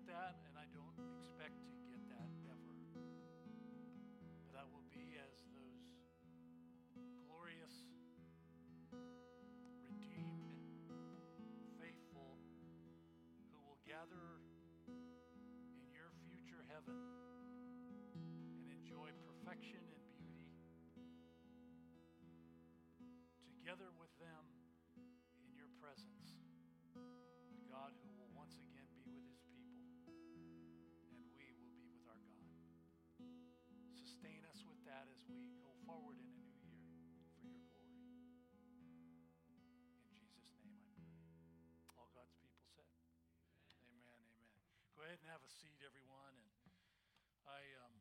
get that, and I don't expect to get that ever. But I will be as those glorious, redeemed, faithful who will gather in your future heaven and enjoy perfection and beauty together with them in your presence. Sustain us with that as we go forward in a new year for your glory. In Jesus' name I pray. All God's people said. Amen. Amen. Go ahead and have a seat, everyone. And I, um,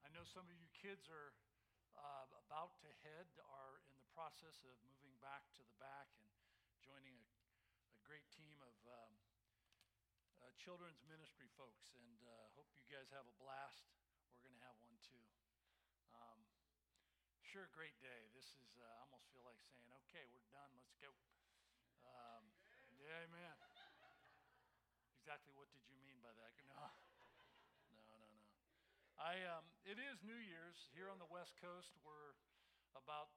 I know some of you kids are uh, about to head, are in the process of moving back to the back and joining a, a great team of um, uh, children's ministry folks. And uh, hope you guys have a blast. We're going to have one too. Um, sure, great day. This is, uh, I almost feel like saying, okay, we're done. Let's go. Um, yeah, amen. Exactly what did you mean by that? No, no, no, no. I, um, it is New Year's here on the West Coast. We're about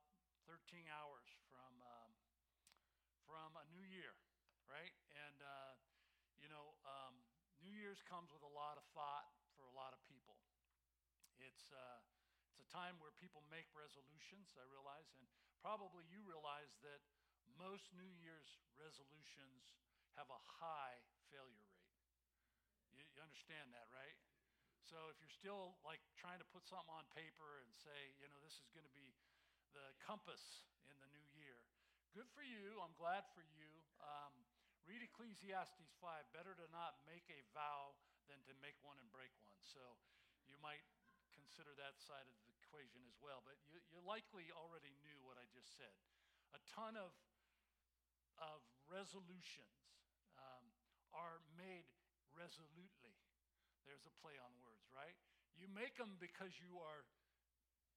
13 hours from, um, from a new year, right? And, uh, you know, um, New Year's comes with a lot of thought for a lot of people. It's, uh, it's a time where people make resolutions, I realize, and probably you realize that most New Year's resolutions have a high failure rate. You, you understand that, right? So if you're still like trying to put something on paper and say, you know, this is going to be the compass in the new year, good for you. I'm glad for you. Um, read Ecclesiastes 5. Better to not make a vow than to make one and break one. So you might consider that side of the equation as well. But you, you likely already knew what I just said. A ton of, of resolutions um, are made resolutely. There's a play on words, right? You make them because you are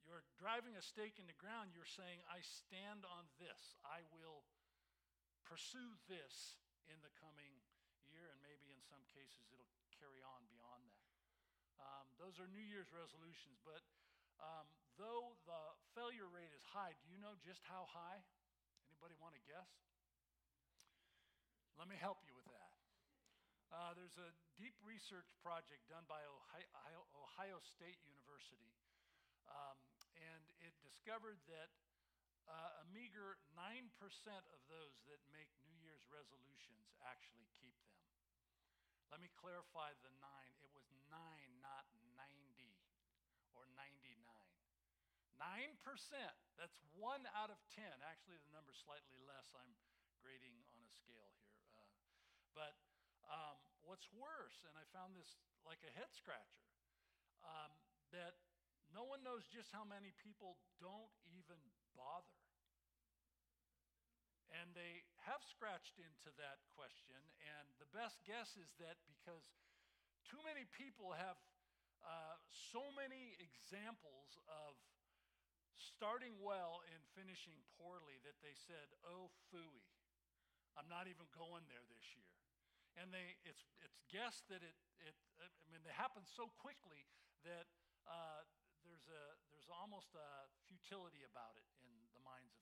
you're driving a stake in the ground. You're saying, I stand on this. I will pursue this in the coming year, and maybe in some cases it'll carry on beyond that. Um, those are New Year's resolutions, but um, though the failure rate is high, do you know just how high? Anybody want to guess? Let me help you with that. Uh, there's a deep research project done by Ohio, Ohio State University, um, and it discovered that uh, a meager 9% of those that make New Year's resolutions actually keep them. Let me clarify the nine. It was nine, not 90 or 99. 9%, that's one out of 10. Actually, the number's slightly less. I'm grading on a scale here. Uh, but um, what's worse, and I found this like a head scratcher, um, that no one knows just how many people don't even bother. And they have scratched into that question, and the best guess is that because too many people have uh, so many examples of starting well and finishing poorly that they said, oh, phooey, I'm not even going there this year and they it's it's guessed that it it I mean they happen so quickly that uh, there's a there's almost a futility about it in the minds.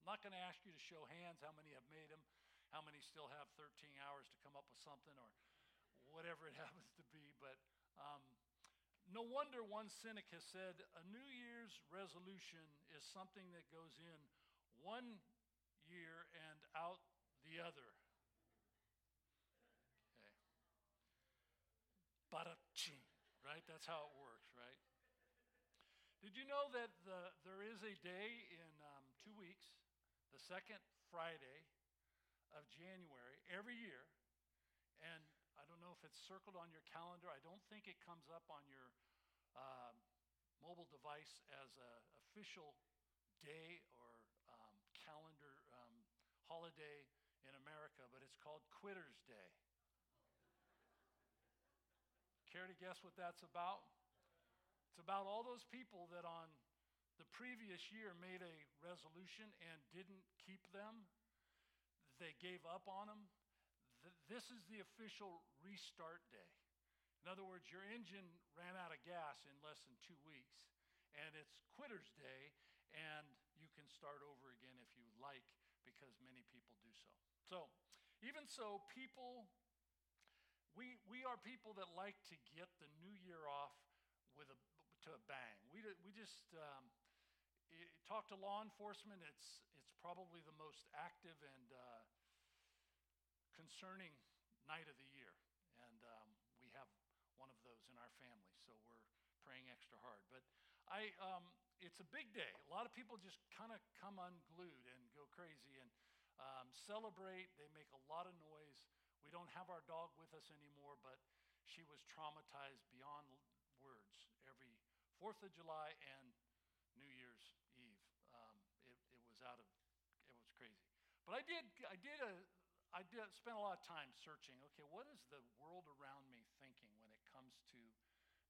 I'm not going to ask you to show hands how many have made them, how many still have 13 hours to come up with something or whatever it happens to be, but. Um, no wonder one cynic has said a New Year's resolution is something that goes in one year and out the other. Okay. Baraching, right? That's how it works, right? Did you know that the, there is a day in the second Friday of January, every year, and I don't know if it's circled on your calendar. I don't think it comes up on your uh, mobile device as an official day or um, calendar um, holiday in America, but it's called Quitter's Day. Care to guess what that's about? It's about all those people that on the previous year made a resolution and didn't keep them. They gave up on them. This is the official restart day. In other words, your engine ran out of gas in less than two weeks, and it's quitter's day, and you can start over again if you like, because many people do so. So, even so, people, we, we are people that like to get the new year off with a, to a bang. We, we just um, talk to law enforcement. It's, it's probably the most active and uh, concerning night of the year. And um, we have one of those in our family, so we're praying extra hard. But I, um, it's a big day. A lot of people just kind of come unglued and go crazy and um, celebrate. They make a lot of noise. We don't have our dog with us anymore, but she was traumatized beyond words every Fourth of July and New Year's Eve. Um, it, it was out of, it was crazy. But I did, I did a, I did spend a lot of time searching. Okay, what is the world around me thinking when it comes to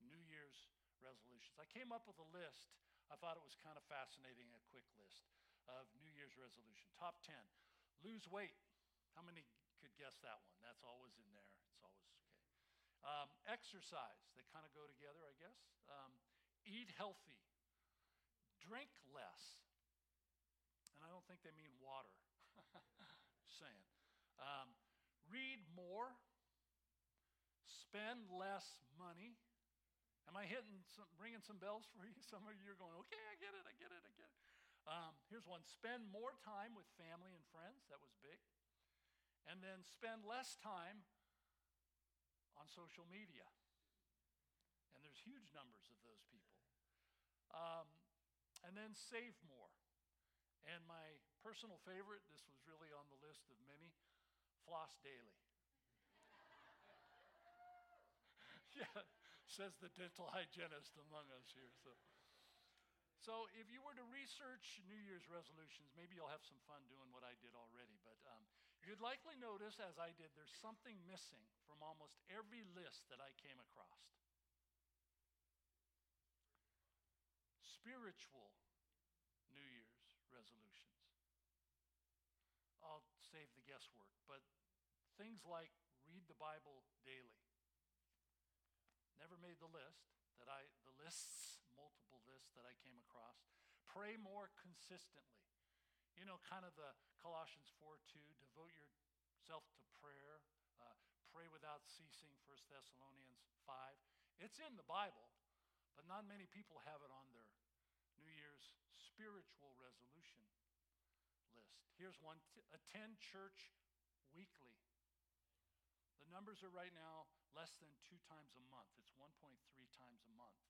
New Year's resolutions? I came up with a list. I thought it was kind of fascinating, a quick list of New Year's resolution. Top 10. Lose weight. How many could guess that one? That's always in there. It's always okay. Um, exercise. They kind of go together, I guess. Um, eat healthy. Drink less. And I don't think they mean water. Saying. Um, read more, spend less money. Am I hitting some, ringing some bells for you? Some of you are going, okay, I get it, I get it, I get it. Um, here's one spend more time with family and friends. That was big. And then spend less time on social media. And there's huge numbers of those people. Um, and then save more. And my personal favorite, this was really on the list of many, floss daily. yeah, says the dental hygienist among us here. So. So, if you were to research New Year's resolutions, maybe you'll have some fun doing what I did already. But um, you'd likely notice, as I did, there's something missing from almost every list that I came across. Spiritual New Year's resolutions. I'll save the guesswork, but things like read the Bible daily. Never made the list that I, the lists, multiple lists that I came across. Pray more consistently. You know, kind of the Colossians 4 2, devote yourself to prayer, uh, pray without ceasing, 1 Thessalonians 5. It's in the Bible, but not many people have it on their New Year's spiritual resolution list. Here's one attend church weekly. Numbers are right now less than two times a month. It's 1.3 times a month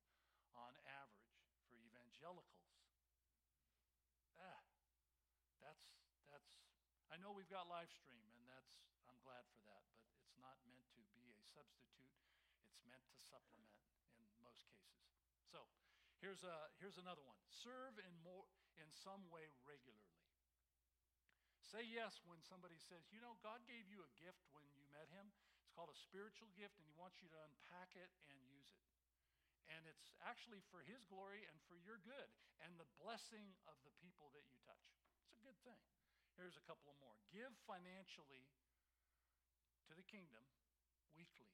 on average for evangelicals. Ah, that's, that's, I know we've got live stream, and that's, I'm glad for that, but it's not meant to be a substitute. It's meant to supplement in most cases. So here's, a, here's another one serve in, more, in some way regularly. Say yes when somebody says, you know, God gave you a gift when you met him. Called a spiritual gift, and he wants you to unpack it and use it. And it's actually for his glory and for your good and the blessing of the people that you touch. It's a good thing. Here's a couple of more. Give financially to the kingdom weekly.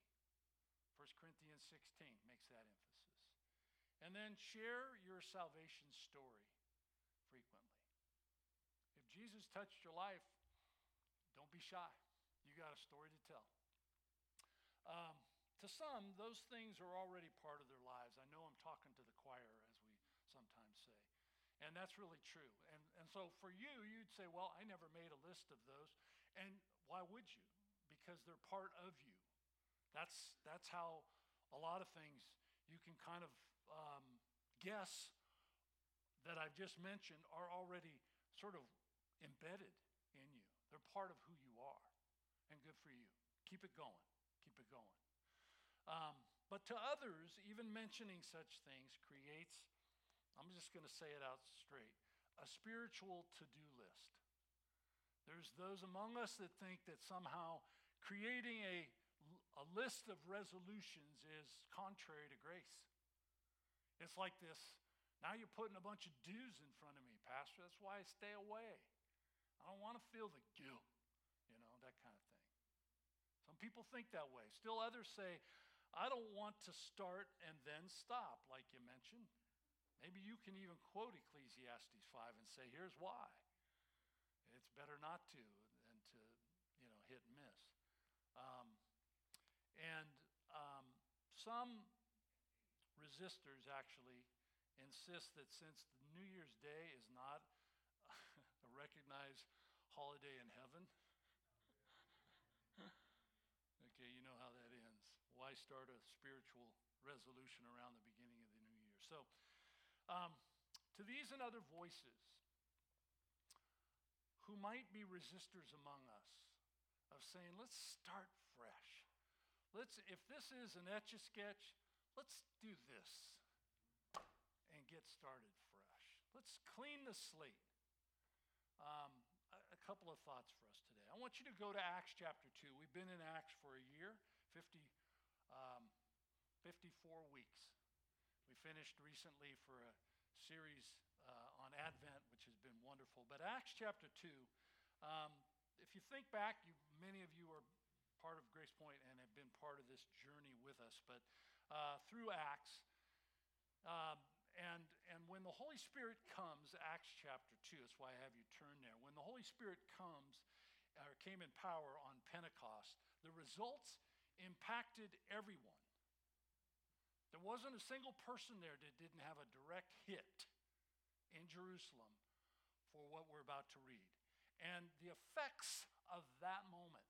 1 Corinthians 16 makes that emphasis. And then share your salvation story frequently. If Jesus touched your life, don't be shy. You got a story to tell. Um, to some, those things are already part of their lives. I know I'm talking to the choir, as we sometimes say. And that's really true. And, and so for you, you'd say, well, I never made a list of those. And why would you? Because they're part of you. That's, that's how a lot of things you can kind of um, guess that I've just mentioned are already sort of embedded in you. They're part of who you are. And good for you. Keep it going. Keep it going. Um, but to others, even mentioning such things creates, I'm just going to say it out straight, a spiritual to do list. There's those among us that think that somehow creating a, a list of resolutions is contrary to grace. It's like this now you're putting a bunch of do's in front of me, Pastor. That's why I stay away. I don't want to feel the guilt, you know, that kind of. Some people think that way. Still, others say, I don't want to start and then stop, like you mentioned. Maybe you can even quote Ecclesiastes 5 and say, here's why. It's better not to than to, you know, hit and miss. Um, and um, some resistors actually insist that since New Year's Day is not a recognized holiday in heaven, okay, you know how that ends. Start a spiritual resolution around the beginning of the new year? So, um, to these and other voices who might be resistors among us of saying, let's start fresh. Let's, if this is an etch a sketch, let's do this and get started fresh. Let's clean the slate. Um, a, a, couple of thoughts for us today. I want you to go to Acts chapter 2. We've been in Acts for a year, 50, um, 54 weeks. We finished recently for a series uh, on Advent, which has been wonderful. But Acts chapter 2, um, if you think back, you, many of you are part of Grace Point and have been part of this journey with us. But uh, through Acts, um, and, and when the Holy Spirit comes, Acts chapter 2, that's why I have you turn there. When the Holy Spirit comes, or came in power on Pentecost, the results impacted everyone. There wasn't a single person there that didn't have a direct hit in Jerusalem for what we're about to read. And the effects of that moment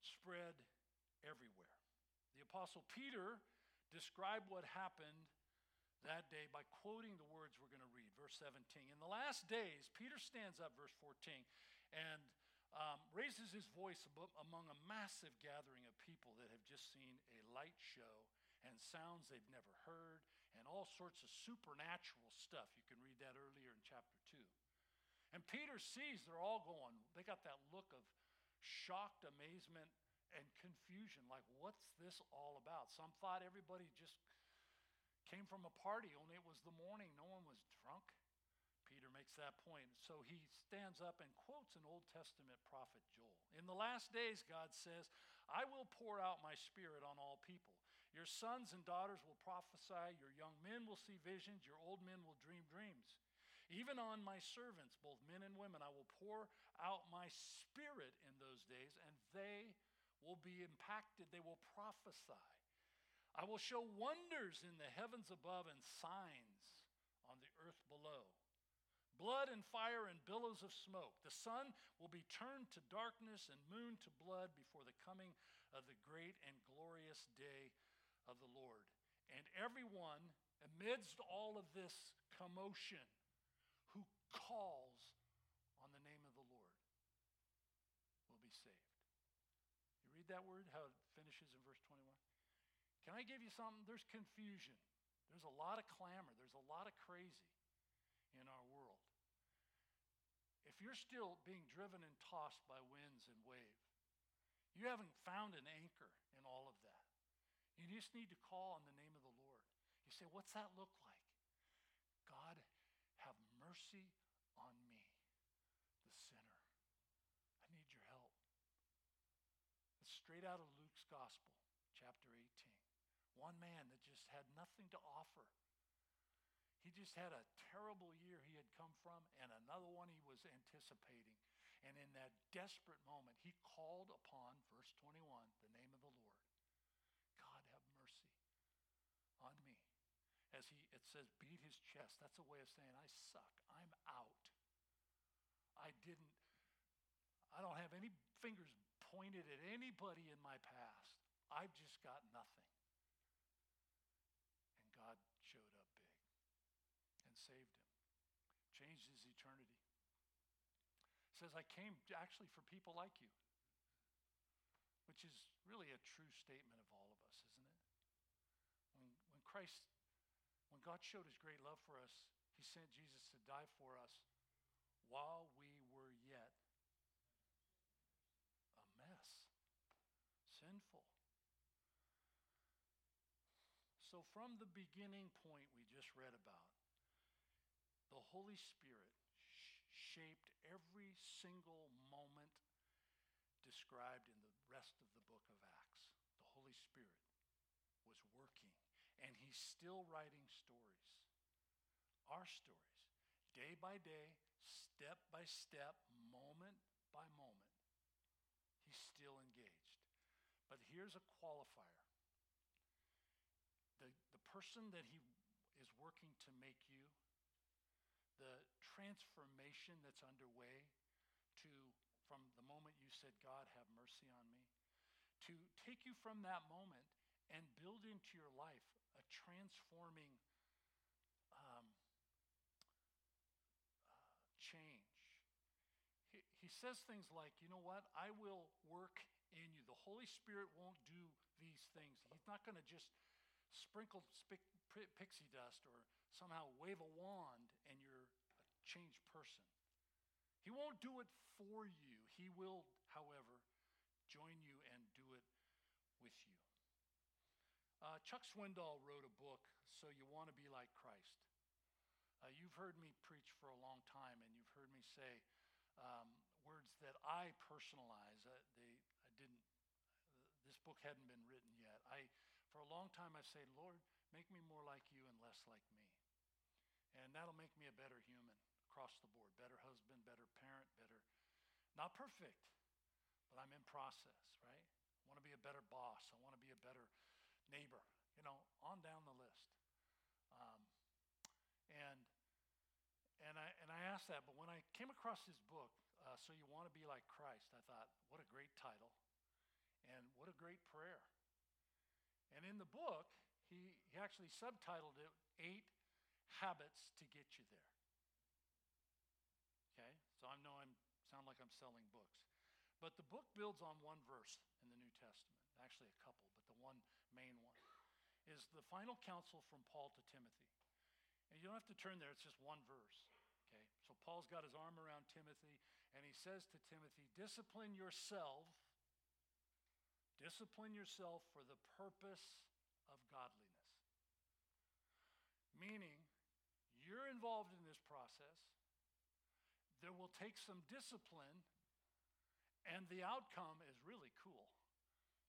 spread everywhere. The Apostle Peter described what happened that day by quoting the words we're going to read, verse 17. In the last days, Peter stands up, verse 14, and um, raises his voice among a massive gathering of people that have just seen a light show and sounds they've never heard and all sorts of supernatural stuff. You can read that earlier in chapter 2. And Peter sees they're all going, they got that look of shocked amazement and confusion like, what's this all about? Some thought everybody just Came from a party, only it was the morning. No one was drunk. Peter makes that point. So he stands up and quotes an Old Testament prophet, Joel. In the last days, God says, I will pour out my spirit on all people. Your sons and daughters will prophesy, your young men will see visions, your old men will dream dreams. Even on my servants, both men and women, I will pour out my spirit in those days, and they will be impacted. They will prophesy. I will show wonders in the heavens above and signs on the earth below blood and fire and billows of smoke. The sun will be turned to darkness and moon to blood before the coming of the great and glorious day of the Lord. And everyone, amidst all of this commotion, who calls on the name of the Lord will be saved. You read that word, how it finishes in verse 21? Can I give you something? There's confusion. There's a lot of clamor. There's a lot of crazy in our world. If you're still being driven and tossed by winds and waves, you haven't found an anchor in all of that. You just need to call on the name of the Lord. You say, What's that look like? God, have mercy on me, the sinner. I need your help. It's straight out of Luke's gospel, chapter 18. One man that just had nothing to offer. He just had a terrible year from and another one he was anticipating. And in that desperate moment, he called upon, verse 21, the name of the Lord. God, have mercy on me. As he, it says, beat his chest. That's a way of saying, I suck. I'm out. I didn't, I don't have any fingers pointed at anybody in my past. I've just got nothing. God showed up big and saved him, changed his eternity. He says, I came actually for people like you. which is really a true statement of all of us, isn't it? When, when Christ, when God showed his great love for us, he sent Jesus to die for us while we were yet a mess, sinful. So, from the beginning point we just read about, the Holy Spirit shaped every single moment described in the rest of the book of Acts. The Holy Spirit was working, and He's still writing stories. Our stories, day by day, step by step, moment by moment. He's still engaged. But here's a qualifier the, the person that he is working to make you, the transformation that's underway to, from the moment you said, God, have mercy on me, to take you from that moment and build into your life a transforming um, uh, change. He, he says things like, you know what? I will work in you. The Holy Spirit won't do these things. He's not going to just sprinkle pixie dust or somehow wave a wand and you're changed person. He won't do it for you. He will, however, join you and do it with you. Uh, Chuck Swindoll wrote a book, So You Want to Be Like Christ. Uh, you've heard me preach for a long time, and you've heard me say um, words that I personalize. Uh, they, I didn't. This book hadn't been written yet. I for a long time, I've said, Lord, make me more like you and less like me. And that'll make me a better human across the board better husband, better parent, better. Not perfect, but I'm in process, right? I want to be a better boss. I want to be a better neighbor, you know, on down the list. Um, and and I and I asked that, but when I came across this book, uh, so you want to be like Christ, I thought, what a great title, and what a great prayer. And in the book, he, he actually subtitled it Eight Habits to Get You There. So I know I sound like I'm selling books. But the book builds on one verse in the New Testament, actually a couple, but the one main one is the final counsel from Paul to Timothy. And you don't have to turn there, it's just one verse. Okay? So Paul's got his arm around Timothy, and he says to Timothy, Discipline yourself Discipline yourself for the purpose of godliness. Meaning, you're involved in this process. There will take some discipline, and the outcome is really cool.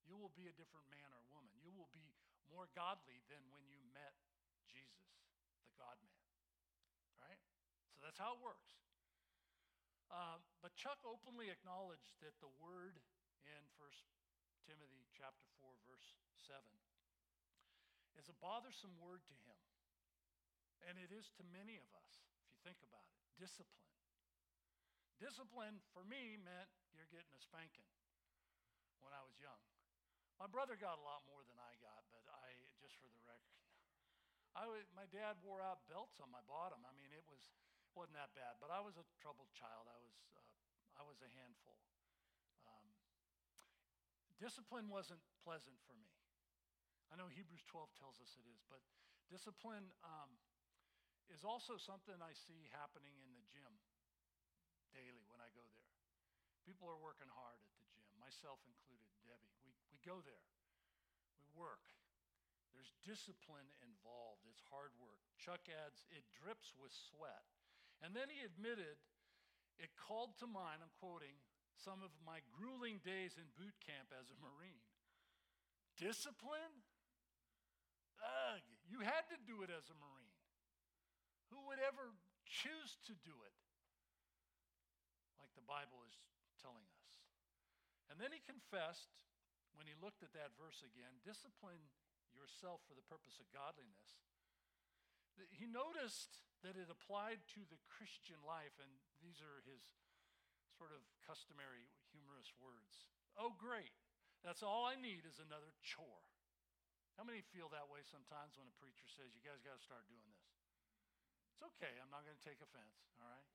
You will be a different man or woman. You will be more godly than when you met Jesus, the God man. Right? So that's how it works. Uh, but Chuck openly acknowledged that the word in First Timothy chapter 4 verse 7 is a bothersome word to him. And it is to many of us, if you think about it. Discipline. Discipline for me meant you're getting a spanking when I was young. My brother got a lot more than I got, but I, just for the record, I was, my dad wore out belts on my bottom. I mean, it was wasn't that bad, but I was a troubled child. I was uh, I was a handful. Um, discipline wasn't pleasant for me. I know Hebrews 12 tells us it is, but discipline um, is also something I see happening in the daily when I go there. People are working hard at the gym, myself included, Debbie. We, we go there, we work. There's discipline involved, it's hard work. Chuck adds, it drips with sweat. And then he admitted, it called to mind, I'm quoting, some of my grueling days in boot camp as a Marine. Discipline? Ugh, you had to do it as a Marine. Who would ever choose to do it? Like the Bible is telling us. And then he confessed, when he looked at that verse again, discipline yourself for the purpose of godliness. He noticed that it applied to the Christian life, and these are his sort of customary humorous words. Oh, great. That's all I need is another chore. How many feel that way sometimes when a preacher says, You guys got to start doing this? It's okay. I'm not going to take offense, all right?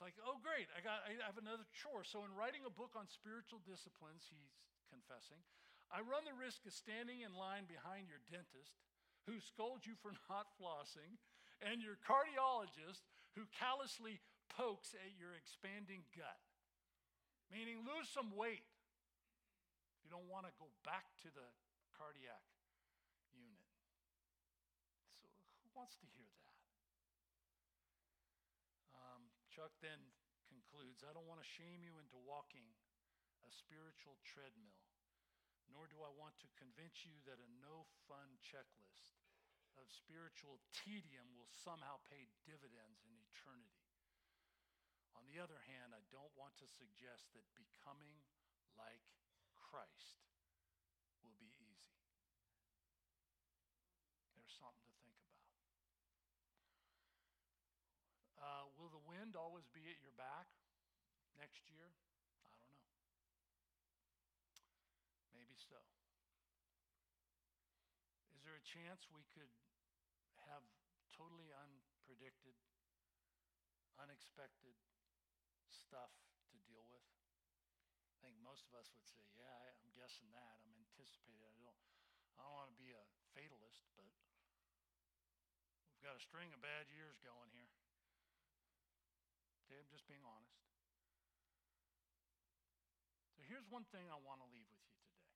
It's like, oh, great. I, got, I have another chore. So, in writing a book on spiritual disciplines, he's confessing. I run the risk of standing in line behind your dentist who scolds you for not flossing and your cardiologist who callously pokes at your expanding gut. Meaning, lose some weight. You don't want to go back to the cardiac unit. So, who wants to hear that? Um, Chuck then I don't want to shame you into walking a spiritual treadmill, nor do I want to convince you that a no fun checklist of spiritual tedium will somehow pay dividends in eternity. On the other hand, I don't want to suggest that becoming like Christ will be easy. There's something to think about. Uh, will the wind always be at your back next year? I don't know. Maybe so. Is there a chance we could have totally unpredicted, unexpected stuff to deal with? I think most of us would say, yeah, I, am guessing that. I'm anticipating. I don't, I don't want to be a fatalist, but we've got a string of bad years going here. Okay, I'm just being honest. Here's one thing I want to leave with you today.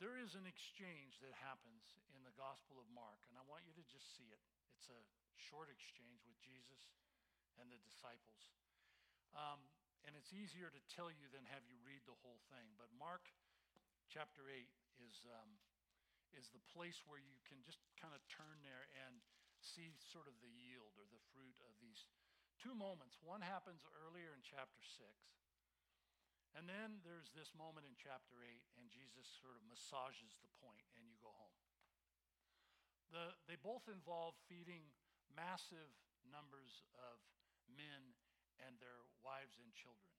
There is an exchange that happens in the Gospel of Mark, and I want you to just see it. It's a short exchange with Jesus and the disciples. Um, and it's easier to tell you than have you read the whole thing. But Mark chapter 8 is, um, is the place where you can just kind of turn there and see sort of the yield or the fruit of these two moments. One happens earlier in chapter 6. And then there's this moment in chapter 8, and Jesus sort of massages the point, and you go home. The, they both involve feeding massive numbers of men and their wives and children.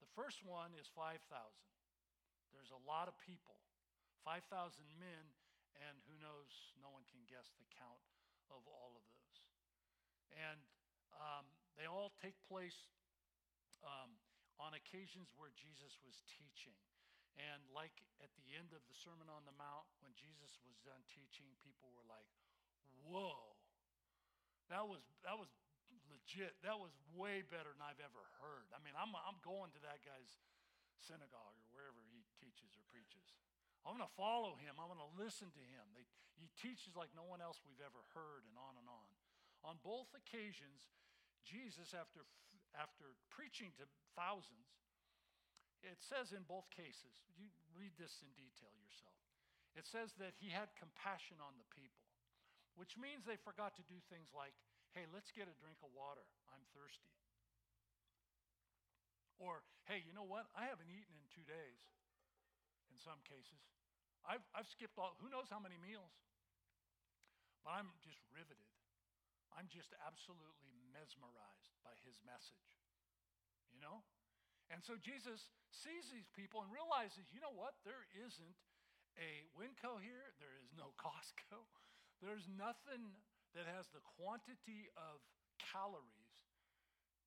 The first one is 5,000. There's a lot of people 5,000 men, and who knows, no one can guess the count of all of those. And um, they all take place um, on occasions where Jesus was teaching. And like at the end of the Sermon on the Mount, when Jesus was done teaching, people were like, whoa, that was, that was legit. That was way better than I've ever heard. I mean, I'm, I'm going to that guy's synagogue or wherever he teaches or preaches. I'm going to follow him. I'm going to listen to him. They, he teaches like no one else we've ever heard, and on and on. On both occasions, Jesus, after, after preaching to thousands, it says in both cases, you read this in detail yourself. It says that he had compassion on the people, which means they forgot to do things like, hey, let's get a drink of water. I'm thirsty. Or, hey, you know what? I haven't eaten in two days in some cases. I've, I've skipped all, who knows how many meals? But I'm just riveted. I'm just absolutely mesmerized by his message. You know? And so Jesus sees these people and realizes, you know what? There isn't a Winco here, there is no Costco, there's nothing that has the quantity of calories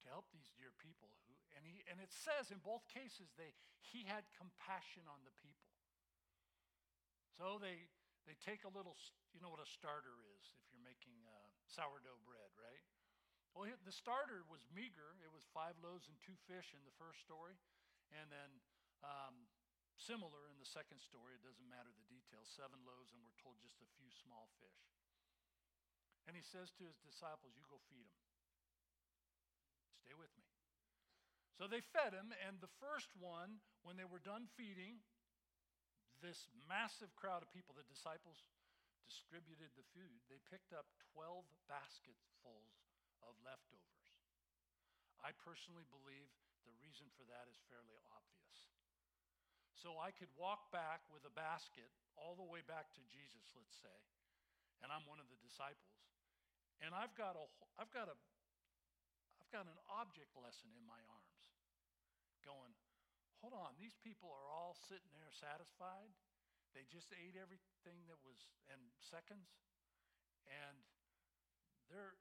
to help these dear people who and he and it says in both cases they he had compassion on the people so they they take a little you know what a starter is if you're making uh, sourdough bread right well the starter was meager. It was five loaves and two fish in the first story and then um, similar in the second story. It doesn't matter the details. Seven loaves and we're told just a few small fish. And he says to his disciples you go feed them Stay with me. So they fed him, and the first one, when they were done feeding, this massive crowd of people, the disciples distributed the food. They picked up 12 basketfuls of leftovers. I personally believe the reason for that is fairly obvious. So I could walk back with a basket all the way back to Jesus, let's say, and I'm one of the disciples, and I've got a, I've got a got an object lesson in my arms going, hold on, these people are all sitting there satisfied. They just ate everything that was in seconds. And they're,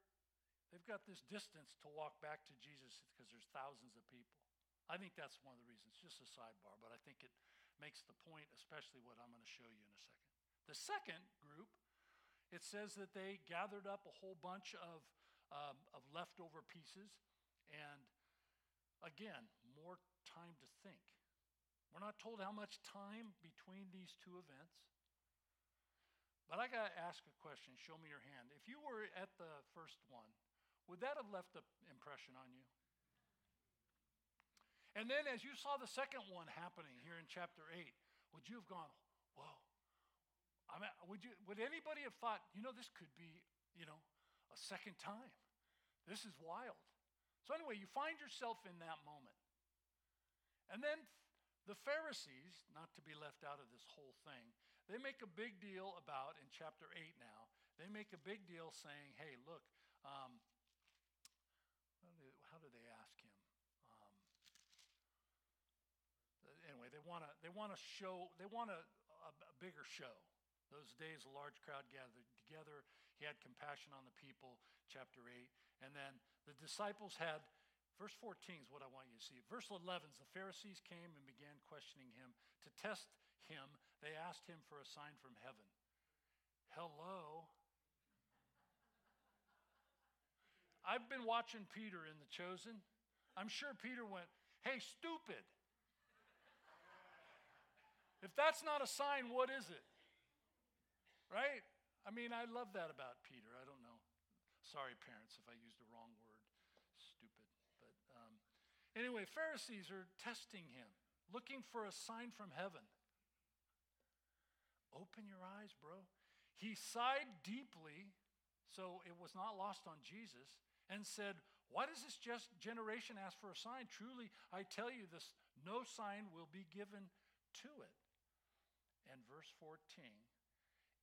they've got this distance to walk back to Jesus because there's thousands of people. I think that's one of the reasons, just a sidebar, but I think it makes the point, especially what I'm going to show you in a second. The second group, it says that they gathered up a whole bunch of, um, of leftover pieces, and again, more time to think. We're not told how much time between these two events. But I got to ask a question. Show me your hand. If you were at the first one, would that have left an impression on you? And then as you saw the second one happening here in chapter 8, would you have gone, whoa? I mean, would, you, would anybody have thought, you know, this could be, you know, a second time? This is wild. So, anyway, you find yourself in that moment. And then the Pharisees, not to be left out of this whole thing, they make a big deal about, in chapter 8 now, they make a big deal saying, hey, look, um, how do they ask him? Um, anyway, they want to they want to show they want a, a, a bigger show. Those days, a large crowd gathered together. He had compassion on the people, chapter 8. And then the disciples had, verse 14 is what I want you to see. Verse 11 is the Pharisees came and began questioning him. To test him, they asked him for a sign from heaven. Hello. I've been watching Peter in The Chosen. I'm sure Peter went, Hey, stupid. If that's not a sign, what is it? Right? I mean, I love that about Peter. I don't know. Sorry, parents, if I used the wrong word. Stupid. But um, anyway, Pharisees are testing him, looking for a sign from heaven. Open your eyes, bro. He sighed deeply, so it was not lost on Jesus, and said, Why does this just generation ask for a sign? Truly, I tell you, this no sign will be given to it. And verse 14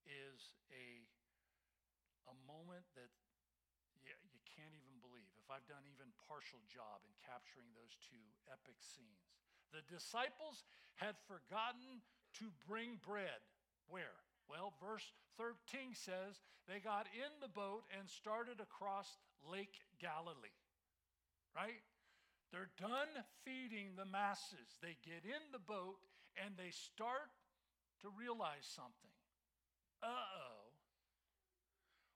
is a, a moment that you, you can't even believe. If I've done even partial job in capturing those two epic scenes. The disciples had forgotten to bring bread. Where? Well, verse 13 says they got in the boat and started across Lake Galilee. Right? They're done feeding the masses. They get in the boat and they start to realize something uh oh,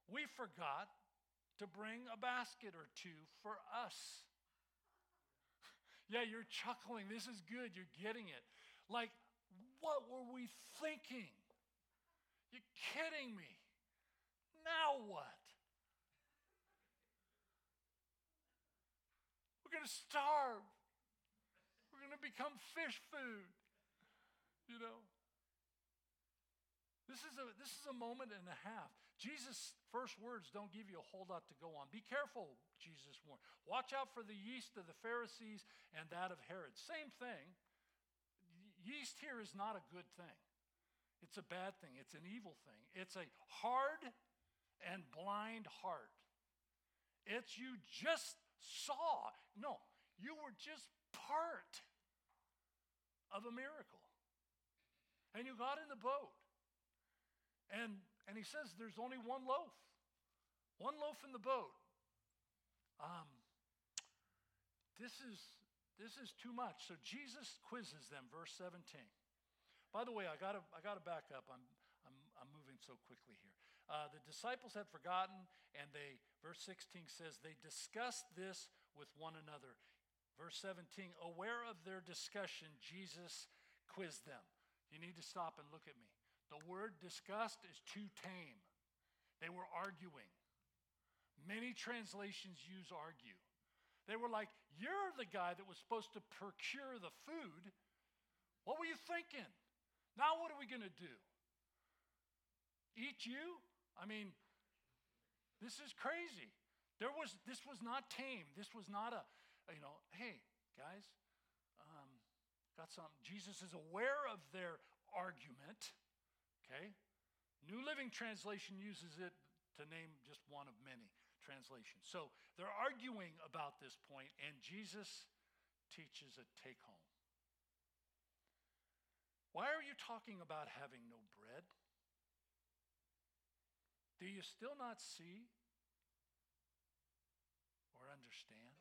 we forgot to bring a basket or two for us. yeah, you're chuckling. This is good. You're getting it. Like, what were we thinking? You're kidding me. Now what? We're going to starve. We're going to become fish food. You know? This is, a, this is a moment and a half. Jesus' first words don't give you a whole lot to go on. Be careful, Jesus warned. Watch out for the yeast of the Pharisees and that of Herod. Same thing. Yeast here is not a good thing, it's a bad thing, it's an evil thing. It's a hard and blind heart. It's you just saw. No, you were just part of a miracle. And you got in the boat. And, and he says there's only one loaf, one loaf in the boat. Um, this, is, this is too much. So Jesus quizzes them, verse 17. By the way, I gotta, I gotta back up. I'm, I'm, I'm moving so quickly here. Uh, the disciples had forgotten, and they, verse 16 says, they discussed this with one another. Verse 17, aware of their discussion, Jesus quizzed them. You need to stop and look at me. The word disgust is too tame. They were arguing. Many translations use argue. They were like, You're the guy that was supposed to procure the food. What were you thinking? Now, what are we going to do? Eat you? I mean, this is crazy. There was, this was not tame. This was not a, you know, hey, guys, um, got something. Jesus is aware of their argument. Okay? New Living Translation uses it to name just one of many translations. So they're arguing about this point, and Jesus teaches a take home. Why are you talking about having no bread? Do you still not see or understand?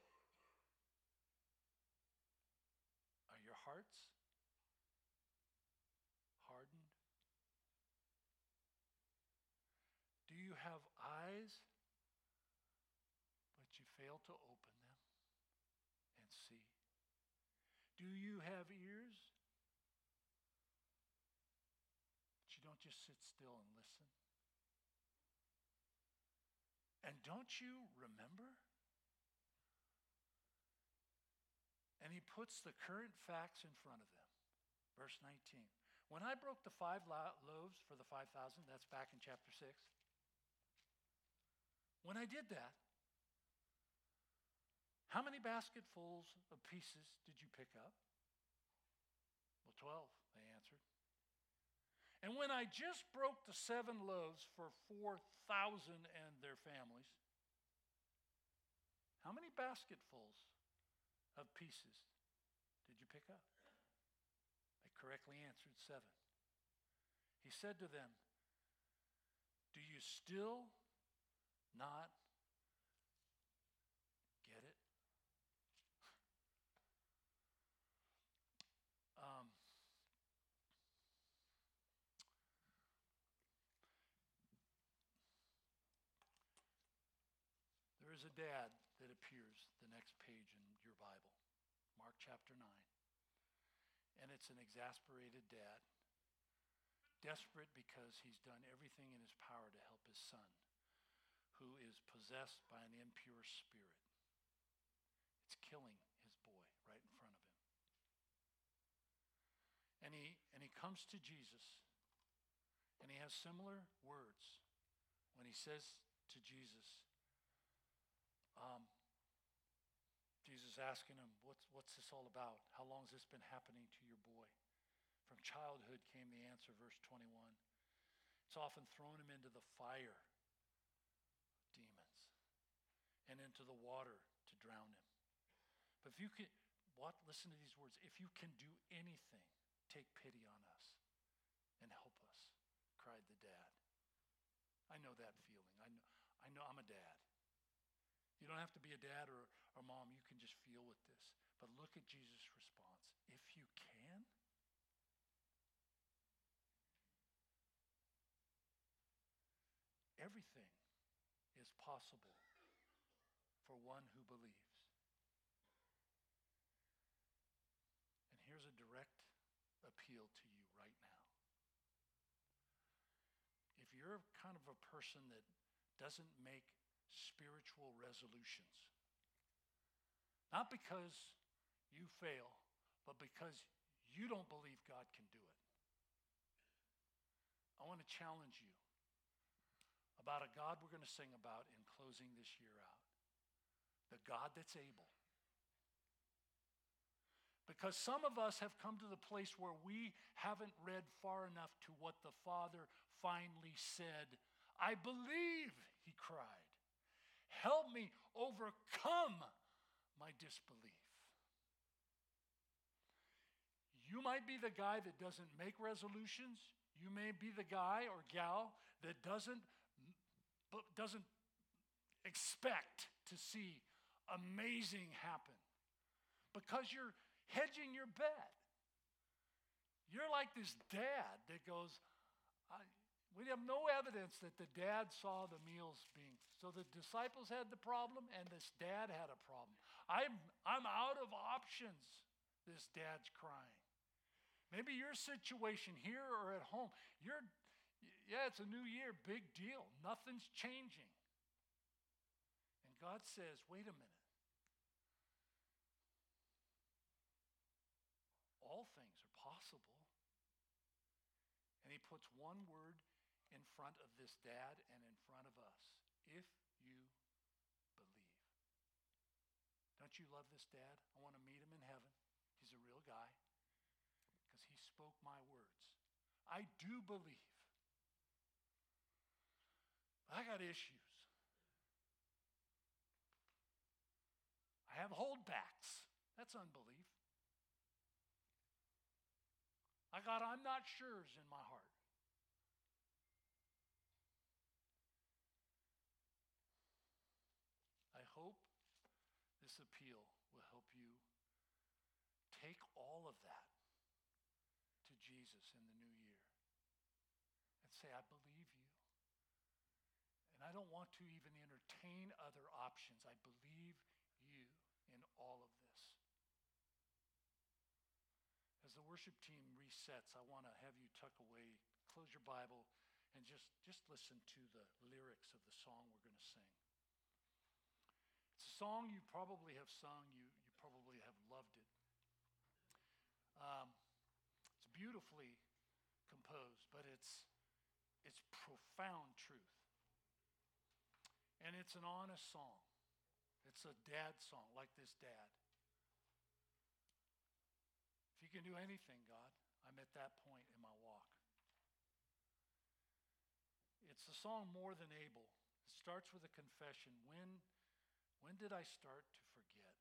Have eyes, but you fail to open them and see? Do you have ears? But you don't just sit still and listen? And don't you remember? And he puts the current facts in front of them. Verse 19. When I broke the five loaves for the 5,000, that's back in chapter 6. When I did that, how many basketfuls of pieces did you pick up? Well, 12, they answered. And when I just broke the seven loaves for 4,000 and their families, how many basketfuls of pieces did you pick up? They correctly answered seven. He said to them, Do you still not get it? Um, there is a dad that appears the next page in your Bible, Mark chapter 9. And it's an exasperated dad, desperate because he's done everything in his power to help his son, who is possessed by an impure spirit. It's killing his boy right in front of him. And he, and he comes to Jesus, and he has similar words when he says to Jesus, um, Jesus asking him, what's, what's this all about? How long has this been happening to your boy? From childhood came the answer, verse 21. It's often thrown him into the fire, and into the water to drown him. But if you can, what? Listen to these words. If you can do anything, take pity on us and help us, cried the dad. I know that feeling. I know, I know I'm a dad. You don't have to be a dad or, or mom. You can just feel with this. But look at Jesus' response. If you can, everything is possible for one who believes. And here's a direct appeal to you right now. If you're kind of a person that doesn't make spiritual resolutions. Not because you fail, but because you don't believe God can do it. I want to challenge you about a God we're going to sing about in closing this year out. The God that's able. Because some of us have come to the place where we haven't read far enough to what the Father finally said. I believe, he cried. Help me overcome my disbelief. You might be the guy that doesn't make resolutions. You may be the guy or gal that doesn't, doesn't expect to see amazing happen because you're hedging your bet. You're like this dad that goes, we have no evidence that the dad saw the meals being. So the disciples had the problem, and this dad had a problem. I'm, I'm out of options, this dad's crying. Maybe your situation here or at home, you're, yeah, it's a new year, big deal. Nothing's changing. And God says, wait a minute. All things are possible. And he puts one word in front of this dad and in front of us if you believe. Don't you love this dad? I want to meet him in heaven. He's a real guy because he spoke my words. I do believe. I got issues. I have holdbacks. That's unbelief. I got I'm not sure's in my heart. hope this appeal will help you take all of that to Jesus in the new year and say, I believe you. And I don't want to even entertain other options. I believe you in all of this. As the worship team resets, I want to have you tuck away, close your Bible, and just, just listen to the lyrics of the song we're going to sing. It's a song you probably have sung, you, you probably have loved it. Um, it's beautifully composed, but it's, it's profound truth. And it's an honest song. It's a dad song, like this dad. If you can do anything, God, I'm at that point in my walk. It's a song more than able. It starts with a confession. When, when did I start to forget?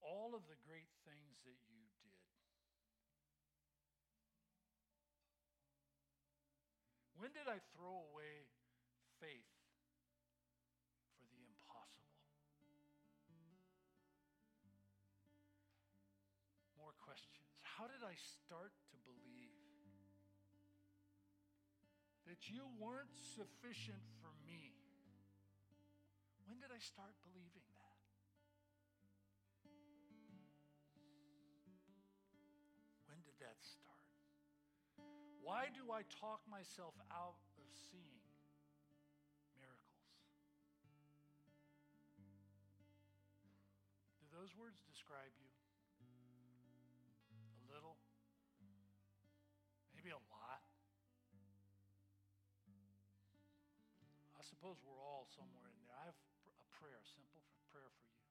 All of the great things When did I throw away faith for the impossible? More questions. How did I start to believe that you weren't sufficient for me? When did I start believing Why do I talk myself out of seeing miracles? Do those words describe you? A little? Maybe a lot? I suppose we're all somewhere in there. I have a prayer, a simple prayer for you,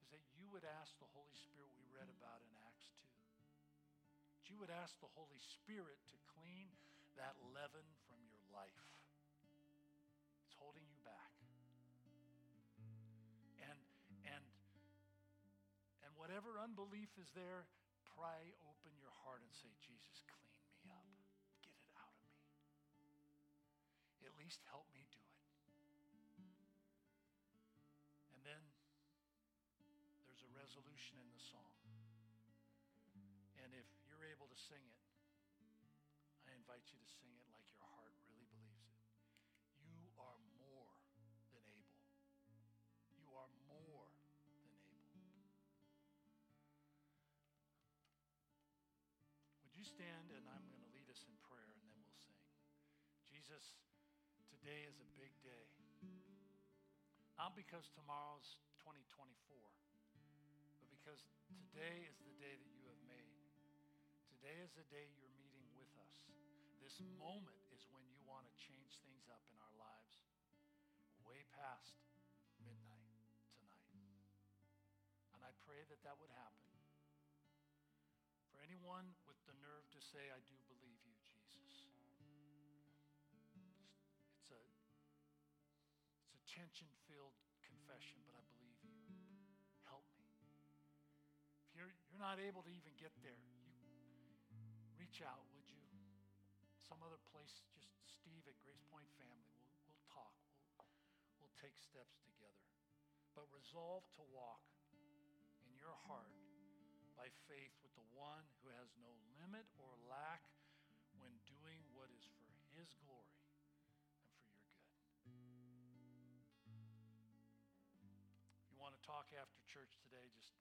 is that you would ask the Holy Spirit we read about in Acts 2 that you would ask the Holy Spirit to clean that leaven from your life. It's holding you back. And and and whatever unbelief is there, pray open your heart and say, Jesus, clean me up. Get it out of me. At least help me do it. And then there's a resolution in the song. And if you're able to sing it, invite you to sing it like your heart really believes it. You are more than able. You are more than able. Would you stand and I'm going to lead us in prayer and then we'll sing. Jesus, today is a big day. Not because tomorrow's 2024, but because today is the day that you have made. Today is the day you're meeting. This moment is when you want to change things up in our lives, way past midnight tonight. And I pray that that would happen. For anyone with the nerve to say, I do believe you, Jesus. It's a, it's a tension-filled confession, but I believe you. Help me. If you're, you're not able to even get there, you reach out? Some other place, just Steve at Grace Point Family. We'll, we'll talk. We'll, we'll take steps together. But resolve to walk in your heart by faith with the one who has no limit or lack when doing what is for his glory and for your good. If you want to talk after church today, just